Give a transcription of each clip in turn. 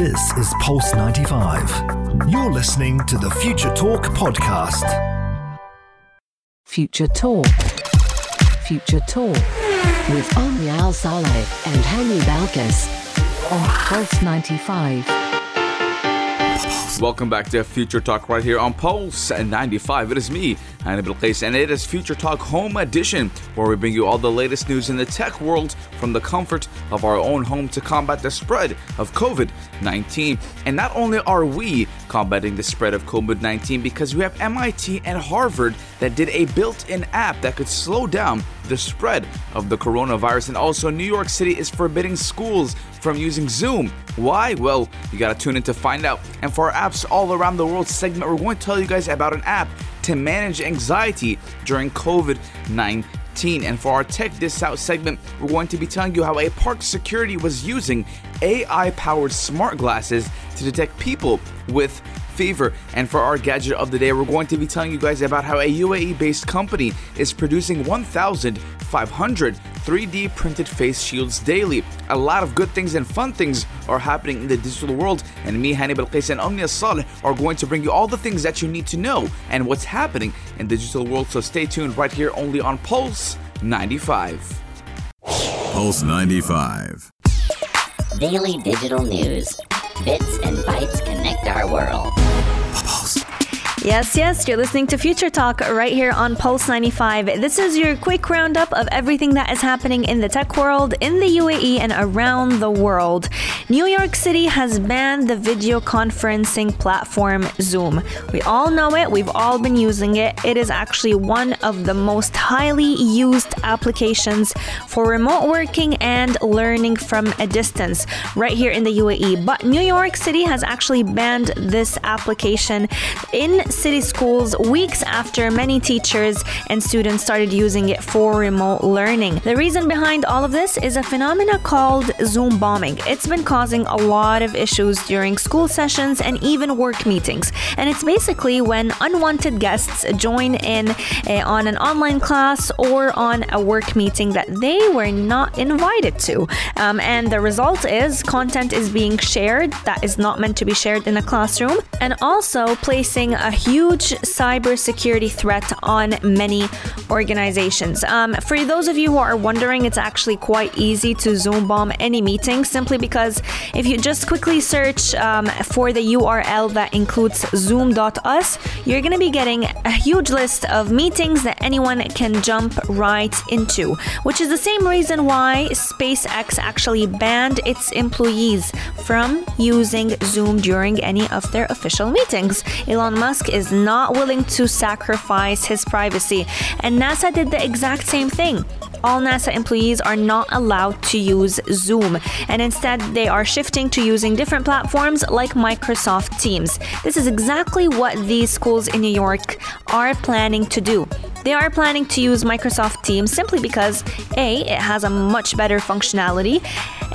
This is Pulse 95. You're listening to the Future Talk podcast. Future Talk. Future Talk. With Omnia Al Saleh and Hani Balkis. On Pulse 95. Welcome back to Future Talk right here on Pulse 95. It is me, Hani Balkis, and it is Future Talk Home Edition, where we bring you all the latest news in the tech world from the comfort of our own home to combat the spread of COVID 19. And not only are we combating the spread of COVID 19 because we have MIT and Harvard that did a built in app that could slow down the spread of the coronavirus. And also, New York City is forbidding schools from using Zoom. Why? Well, you gotta tune in to find out. And for our apps all around the world segment, we're going to tell you guys about an app to manage anxiety during COVID 19. And for our Tech This Out segment, we're going to be telling you how a park security was using AI powered smart glasses to detect people with fever. And for our gadget of the day, we're going to be telling you guys about how a UAE based company is producing 1,500 3D printed face shields daily. A lot of good things and fun things are happening in the digital world, and me, Hani Balkis, and Omnia Saleh are going to bring you all the things that you need to know and what's happening in the digital world. So stay tuned right here only on Pulse 95. Pulse 95. Daily digital news. Bits and bytes connect our world. Yes, yes, you're listening to Future Talk right here on Pulse 95. This is your quick roundup of everything that is happening in the tech world, in the UAE, and around the world. New York City has banned the video conferencing platform Zoom. We all know it, we've all been using it. It is actually one of the most highly used applications for remote working and learning from a distance right here in the UAE. But New York City has actually banned this application in city schools weeks after many teachers and students started using it for remote learning. The reason behind all of this is a phenomena called Zoom bombing. It's been causing a lot of issues during school sessions and even work meetings. And it's basically when unwanted guests join in uh, on an online class or on a work meeting that they were not invited to. Um, and the result is content is being shared that is not meant to be shared in a classroom and also placing a huge cybersecurity threat on many organizations. Um, for those of you who are wondering, it's actually quite easy to Zoom bomb any meeting simply because if you just quickly search um, for the URL that includes zoom.us, you're going to be getting a huge list of meetings that anyone can jump right into, which is the same reason why SpaceX actually banned its employees from using Zoom during any of their official meetings. Elon Musk is not willing to sacrifice his privacy, and NASA did the exact same thing all NASA employees are not allowed to use Zoom, and instead they are shifting to using different platforms like Microsoft Teams. This is exactly what these schools in New York are planning to do. They are planning to use Microsoft Teams simply because A, it has a much better functionality,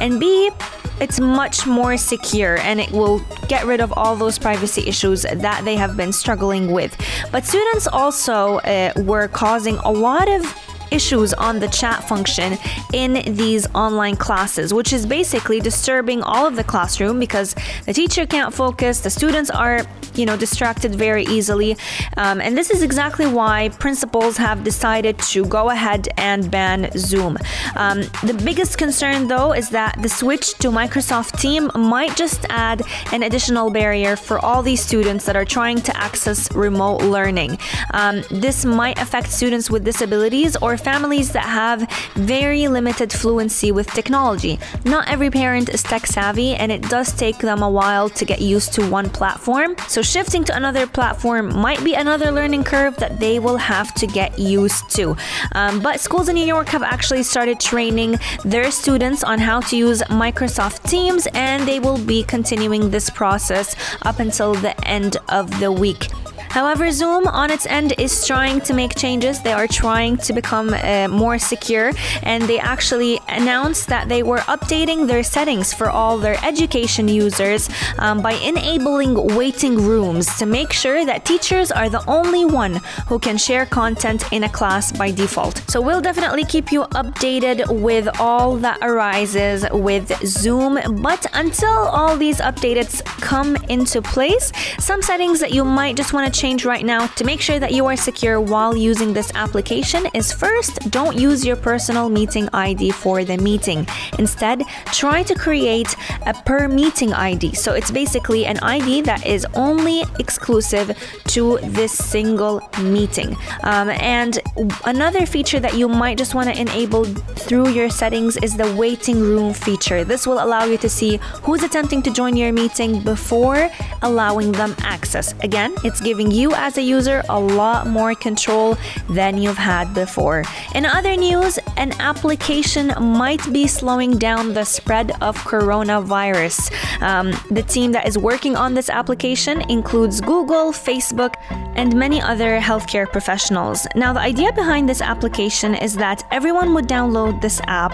and B, it's much more secure and it will get rid of all those privacy issues that they have been struggling with. But students also uh, were causing a lot of issues on the chat function in these online classes, which is basically disturbing all of the classroom because the teacher can't focus, the students are, you know, distracted very easily. Um, and this is exactly why principals have decided to go ahead and ban Zoom. Um, the biggest concern, though, is that the switch to Microsoft Team might just add an additional barrier for all these students that are trying to access remote learning. Um, this might affect students with disabilities or families that have very limited fluency with technology. Not every parent is tech savvy, and it does take them a while to get used to one platform. So, shifting to another platform might be another learning curve that they will have to get used to. Um, but schools in New York have actually started training their students on how to use Microsoft Teams, and they will be continuing this process up until the end of the week. However, Zoom on its end is trying to make changes. They are trying to become uh, more secure, and they actually announced that they were updating their settings for all their education users um, by enabling waiting rooms to make sure that teachers are the only one who can share content in a class by default. So we'll definitely keep you updated with all that arises with Zoom. But until all these updates come into place, some settings that you might just want to change right now to make sure that you are secure while using this application is first, don't use your personal meeting ID for the meeting. Instead, try to create a per meeting ID. So it's basically an ID that is only exclusive to this single meeting. Um, and another feature that you might just want to enable through your settings is the waiting room feature. This will allow you to see who's attempting to join your meeting before allowing them access. Again, it's giving you as a user a lot more control than you've had before. In other news, an application might be slowing down the spread of coronavirus. Um, the team that is working on this application includes Google, Facebook, and many other healthcare professionals. Now, the idea behind this application is that everyone would download this app,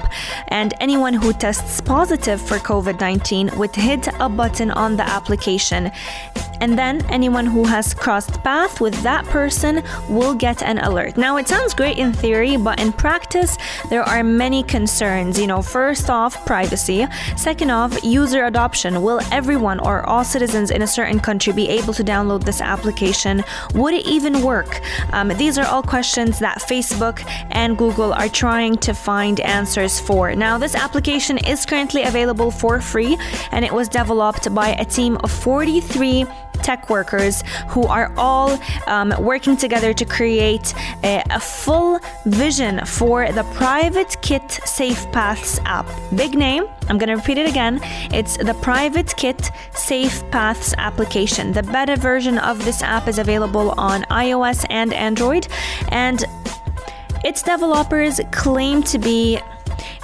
and anyone who tests positive for COVID 19 would hit a button on the application. And then anyone who has crossed path with that person will get an alert. Now, it sounds great in theory, but in practice, there are many concerns. You know, first off, privacy. Second off, user adoption. Will everyone or all citizens in a certain country be able to download this application? Would it even work? Um, these are all questions that Facebook and Google are trying to find answers for. Now, this application is currently available for free and it was developed by a team of 43 tech workers who are all um, working together to create a, a, full vision for the Private Kit Safe Paths app. Big name. I'm going to repeat it again. It's the Private Kit Safe Paths application. The beta version of this app is available on iOS and Android, and its developers claim to be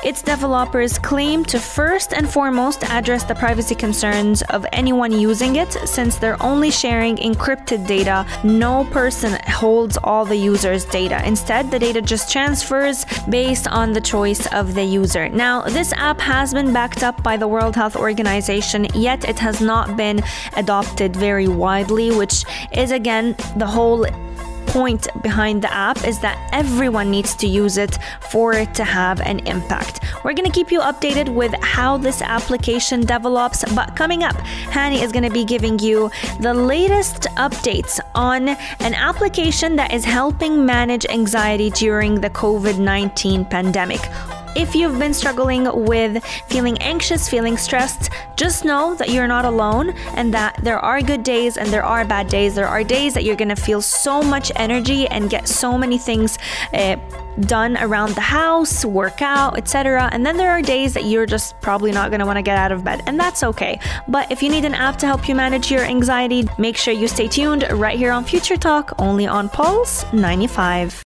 its developers claim to first and foremost address the privacy concerns of anyone using it since they're only sharing encrypted data. No person holds all the user's data. Instead, the data just transfers based on the choice of the user. Now, this app has been backed up by the World Health Organization, yet it has not been adopted very widely, which is again the whole point behind the app is that everyone needs to use it for it to have an impact. We're going to keep you updated with how this application develops, but coming up, Hani is going to be giving you the latest updates on an application that is helping manage anxiety during the COVID 19 pandemic. If you've been struggling with feeling anxious, feeling stressed, just know that you're not alone and that there are good days and there are bad days. There are days that you're going to feel so much energy and get so many things. Uh, done around the house, workout, etc. And then there are days that you're just probably not going to want to get out of bed, and that's okay. But if you need an app to help you manage your anxiety, make sure you stay tuned right here on Future Talk, only on Pulse 95.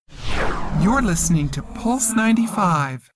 You're listening to Pulse 95.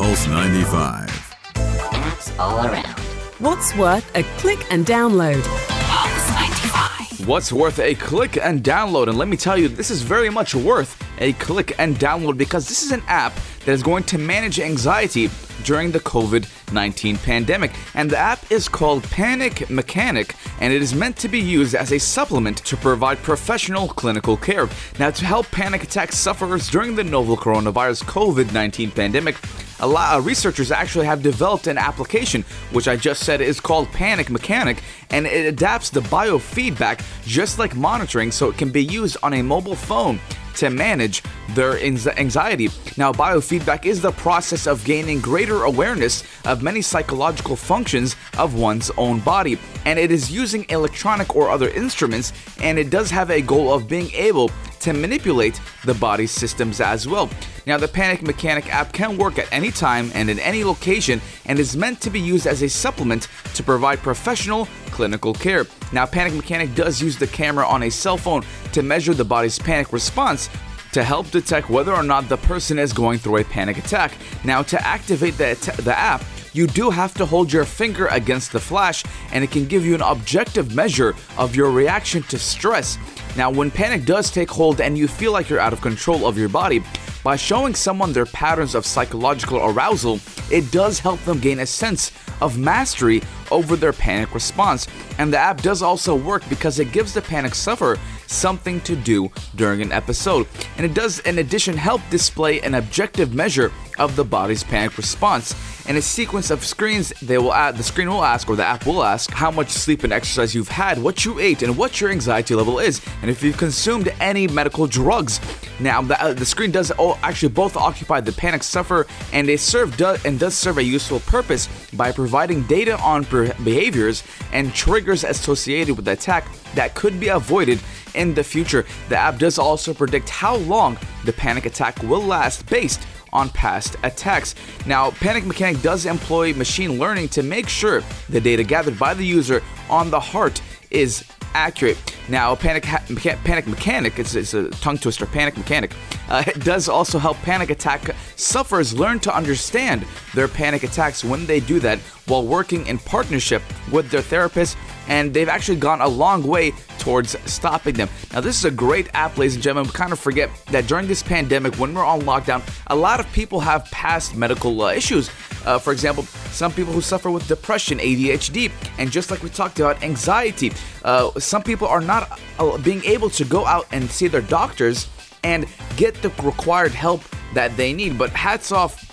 Pulse 95. Apps all around. What's worth a click and download? Pulse 95. What's worth a click and download? And let me tell you, this is very much worth a click and download because this is an app that is going to manage anxiety during the COVID 19 pandemic. And the app is called Panic Mechanic, and it is meant to be used as a supplement to provide professional clinical care. Now, to help panic attack sufferers during the novel coronavirus COVID 19 pandemic, a lot of researchers actually have developed an application, which I just said is called Panic Mechanic, and it adapts the biofeedback just like monitoring so it can be used on a mobile phone to manage their anxiety. Now, biofeedback is the process of gaining greater awareness of many psychological functions of one's own body, and it is using electronic or other instruments, and it does have a goal of being able to manipulate the body's systems as well. Now, the Panic Mechanic app can work at any time and in any location and is meant to be used as a supplement to provide professional clinical care. Now, Panic Mechanic does use the camera on a cell phone to measure the body's panic response to help detect whether or not the person is going through a panic attack. Now, to activate the, the app, you do have to hold your finger against the flash and it can give you an objective measure of your reaction to stress. Now, when panic does take hold and you feel like you're out of control of your body, by showing someone their patterns of psychological arousal, it does help them gain a sense of mastery over their panic response. And the app does also work because it gives the panic sufferer something to do during an episode. And it does, in addition, help display an objective measure of the body's panic response. In a sequence of screens, they will add, the screen will ask, or the app will ask, how much sleep and exercise you've had, what you ate, and what your anxiety level is, and if you've consumed any medical drugs. Now, the, uh, the screen does oh, actually both occupy the panic sufferer, and they serve do, and does serve a useful purpose by providing data on behaviors and triggers associated with the attack that could be avoided in the future. The app does also predict how long the panic attack will last based on past attacks. Now, Panic Mechanic does employ machine learning to make sure the data gathered by the user on the heart is accurate. Now, Panic ha- Panic Mechanic, it's, it's, a tongue twister, Panic Mechanic, uh, it does also help panic attack sufferers learn to understand their panic attacks when they do that while working in partnership with their therapist, and they've actually gone a long way towards stopping them. Now, this is a great app, ladies and gentlemen. We kind of forget that during this pandemic, when we're on lockdown, a lot of people have past medical uh, issues. Uh, for example, some people who suffer with depression, ADHD, and just like we talked about, anxiety. Uh, some people are not uh, being able to go out and see their doctors and get the required help that they need. But hats off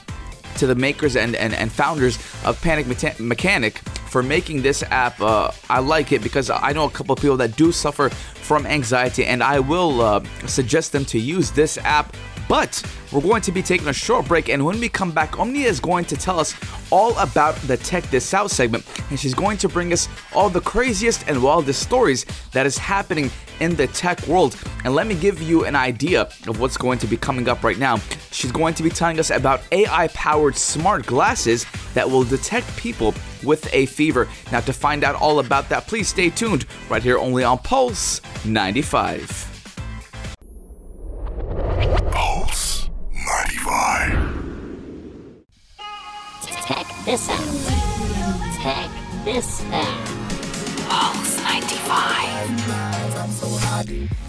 to the makers and, and, and founders of Panic Mechanic for making this app. Uh, I like it because I know a couple of people that do suffer from anxiety, and I will uh, suggest them to use this app. But we're going to be taking a short break, and when we come back, Omnia is going to tell us all about the Tech This Out segment, and she's going to bring us all the craziest and wildest stories that is happening in the tech world. And let me give you an idea of what's going to be coming up right now. She's going to be telling us about AI powered smart glasses that will detect people with a fever. Now, to find out all about that, please stay tuned right here only on Pulse 95. This out. Tech this out.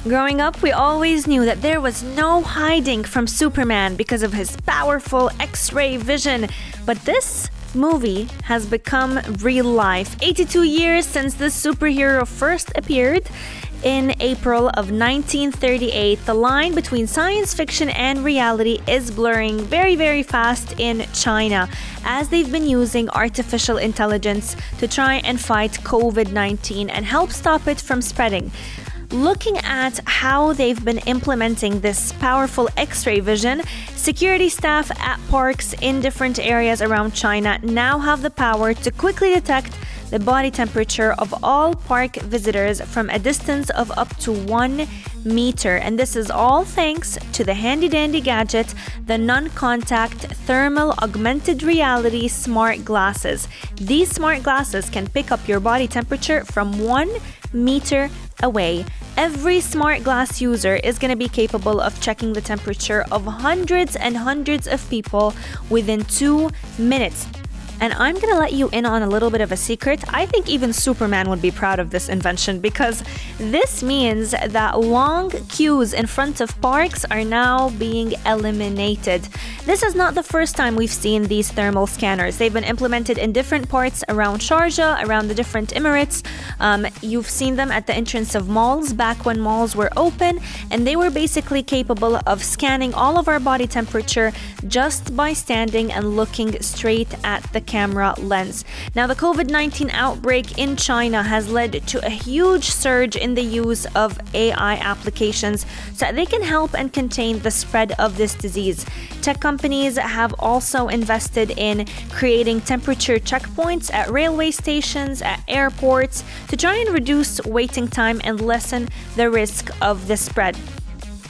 Growing up, we always knew that there was no hiding from Superman because of his powerful X ray vision. But this movie has become real life. 82 years since this superhero first appeared. In April of 1938, the line between science fiction and reality is blurring very, very fast in China as they've been using artificial intelligence to try and fight COVID 19 and help stop it from spreading. Looking at how they've been implementing this powerful x ray vision, security staff at parks in different areas around China now have the power to quickly detect the body temperature of all park visitors from a distance of up to one meter. And this is all thanks to the handy dandy gadget, the non contact thermal augmented reality smart glasses. These smart glasses can pick up your body temperature from one meter away. Every smart glass user is going to be capable of checking the temperature of hundreds and hundreds of people within two minutes. And I'm going to let you in on a little bit of a secret. I think even Superman would be proud of this invention because this means that long queues in front of parks are now being eliminated. This is not the first time we've seen these thermal scanners. They've been implemented in different parts around Sharjah, around the different Emirates. Um, you've seen them at the entrance of malls back when malls were open, and they were basically capable of scanning all of our body temperature just by standing and looking straight at the camera lens. Now, the COVID 19 outbreak in China has led to a huge surge in the use of AI applications so that they can help and contain the spread of this disease. Tech companies have also invested in creating temperature checkpoints at railway stations, at airports, to try and reduce waiting time and lessen the risk of the spread.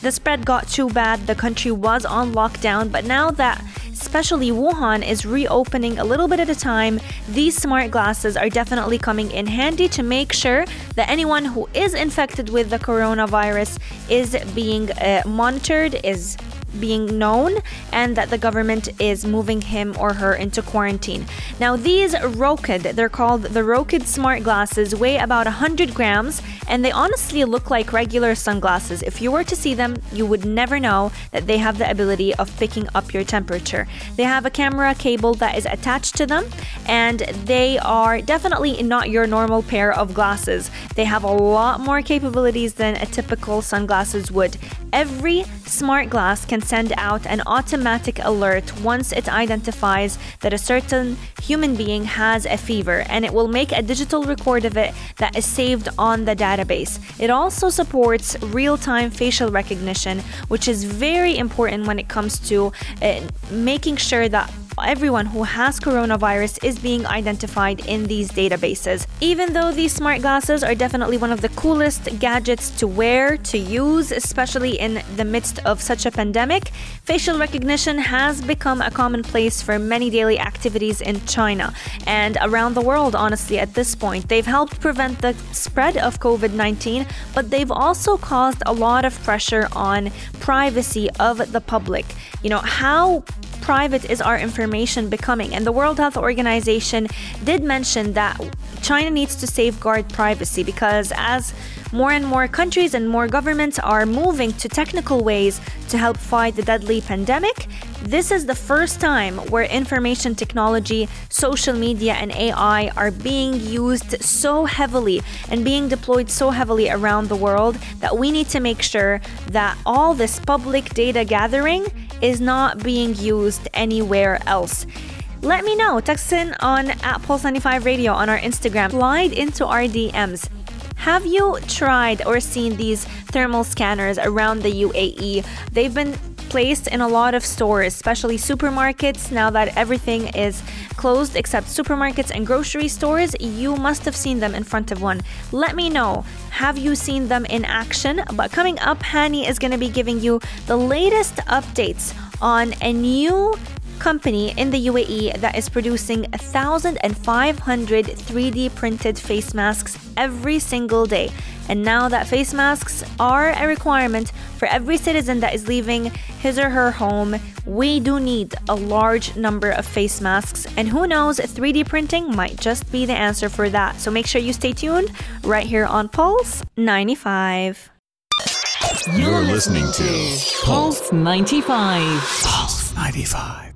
The spread got too bad, the country was on lockdown, but now that especially Wuhan is reopening a little bit at a time, these smart glasses are definitely coming in handy to make sure that anyone who is infected with the coronavirus is being uh, monitored, is being known and that the government is moving him or her into quarantine. Now, these Rokid, they're called the Rokid smart glasses, weigh about 100 grams and they honestly look like regular sunglasses. If you were to see them, you would never know that they have the ability of picking up your temperature. They have a camera cable that is attached to them, and they are definitely not your normal pair of glasses. They have a lot more capabilities than a typical sunglasses would. Every smart glass can send out an automatic alert once it identifies that a certain human being has a fever, and it will make a digital record of it that is saved on the database. It also supports real time facial recognition, which is very important when it comes to uh, making sure that everyone who has coronavirus is being identified in these databases. Even though these smart glasses are definitely one of the coolest gadgets to wear, to use, especially in the midst of such a pandemic, facial recognition has become a commonplace for many daily activities in China and around the world, honestly, at this point. They've helped prevent the spread of COVID 19, but they've also caused a lot of pressure on privacy of the public. You know, how private is our information becoming? And the World Health Organization did mention that China needs to safeguard privacy because as more and more countries and more governments are moving to technical ways to help fight the deadly pandemic, this is the first time where information technology, social media, and AI are being used so heavily and being deployed so heavily around the world that we need to make sure that all this public data gathering is not being used anywhere else. Let me know. Text in on at Pulse95 Radio on our Instagram. Slide into our DMs. Have you tried or seen these thermal scanners around the UAE? They've been placed in a lot of stores, especially supermarkets. Now that everything is closed except supermarkets and grocery stores, you must have seen them in front of one. Let me know. Have you seen them in action? But coming up, Hani is going to be giving you the latest updates on a new company in the UAE that is producing 1,500 3D printed face masks every single day. And now that face masks are a requirement for every citizen that is leaving his or her home, we do need a large number of face masks. And who knows, 3D printing might just be the answer for that. So make sure you stay tuned right here on Pulse 95. You're listening to Pulse 95. Pulse 95.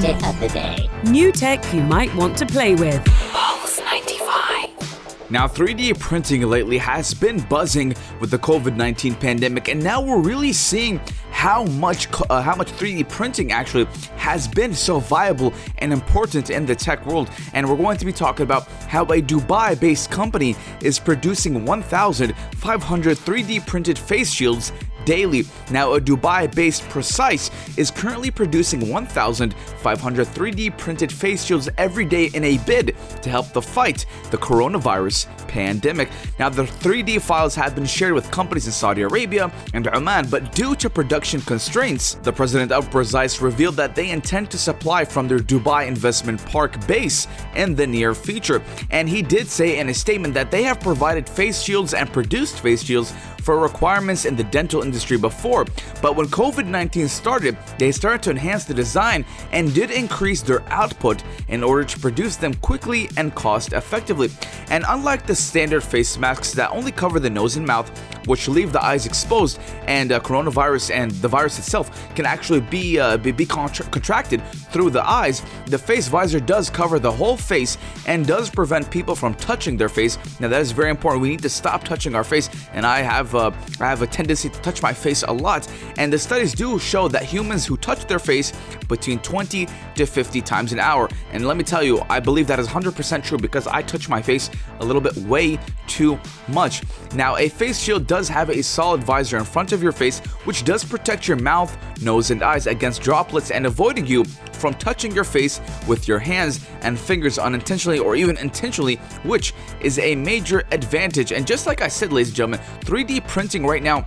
Gadget of the day. New tech you might want to play with. Pulse 95. Now, 3D printing lately has been buzzing with the COVID 19 pandemic, and now we're really seeing how much uh, how much 3D printing actually has been so viable and important in the tech world. And we're going to be talking about how a Dubai-based company is producing 1,500 3D printed face shields daily. Now, a Dubai based Precise is currently producing 1,500 3D printed face shields every day in a bid to help the fight the coronavirus pandemic. Now, the 3D files have been shared with companies in Saudi Arabia and Oman, but due to production constraints, the president of Precise revealed that they intend to supply from their Dubai Investment Park base in the near future. And he did say in a statement that they have provided face shields and produced face shields for requirements in the dental industry before, but when COVID 19 started, they started to enhance the design and did increase their output in order to produce them quickly and cost effectively. And unlike the standard face masks that only cover the nose and mouth, which leave the eyes exposed, and uh, coronavirus and the virus itself can actually be uh, be, be contra- contracted through the eyes. The face visor does cover the whole face and does prevent people from touching their face. Now that is very important. We need to stop touching our face, and I have I have a tendency to touch my face a lot. And the studies do show that humans who touch their face between 20 to 50 times an hour. And let me tell you, I believe that is 100% true because I touch my face a little bit way too much. Now, a face shield does have a solid visor in front of your face, which does protect your mouth, nose, and eyes against droplets and avoiding you from touching your face with your hands and fingers unintentionally or even intentionally, which is a major advantage. And just like I said, ladies and gentlemen, 3D printing right now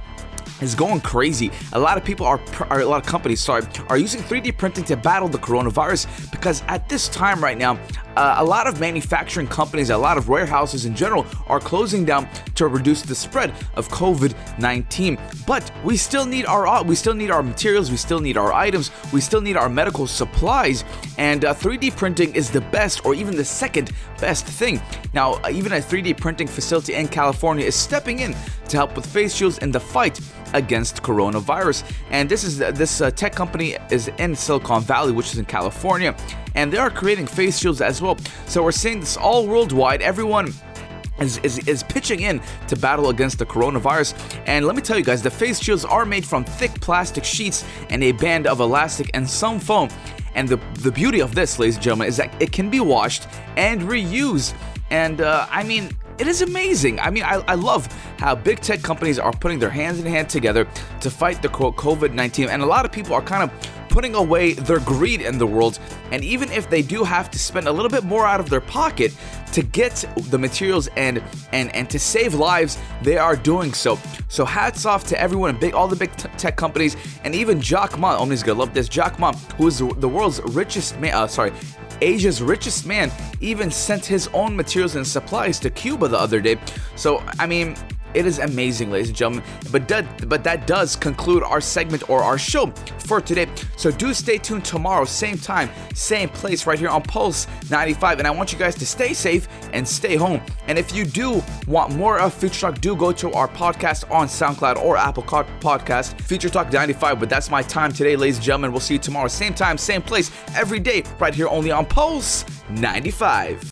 is going crazy. A lot of people are, a lot of companies, sorry, are using 3D printing to battle the coronavirus because at this time right now, uh, a lot of manufacturing companies, a lot of warehouses in general are closing down to reduce the spread of COVID-19. But we still need our we still need our materials, we still need our items, we still need our medical supplies, and uh, 3D printing is the best or even the second best thing. Now, uh, even a 3D printing facility in California is stepping in to help with face shields in the fight against coronavirus. And this is this uh, tech company is in Silicon Valley, which is in California, and they are creating face shields as well. So we're seeing this all worldwide. Everyone is, is, is, pitching in to battle against the coronavirus. And let me tell you guys, the face shields are made from thick plastic sheets and a band of elastic and some foam. And the, the beauty of this, ladies and gentlemen, is that it can be washed and reused. And uh, I mean, it is amazing. I mean, I, I love how big tech companies are putting their hands in hand together to fight the quote COVID 19. And a lot of people are kind of putting away their greed in the world. And even if they do have to spend a little bit more out of their pocket to get the materials and and and to save lives, they are doing so. So hats off to everyone, and big all the big t- tech companies, and even Jack Ma. Omnia's gonna love this. Jack Ma, who is the world's richest man, uh, sorry, Asia's richest man even sent his own materials and supplies to Cuba the other day. So, I mean, it is amazing, ladies and gentlemen. But that, but that does conclude our segment or our show for today. So do stay tuned tomorrow, same time, same place, right here on Pulse 95. And I want you guys to stay safe and stay home. And if you do want more of Future Talk, do go to our podcast on SoundCloud or Apple Podcast, Future Talk 95. But that's my time today, ladies and gentlemen. We'll see you tomorrow, same time, same place, every day, right here only on Pulse 95.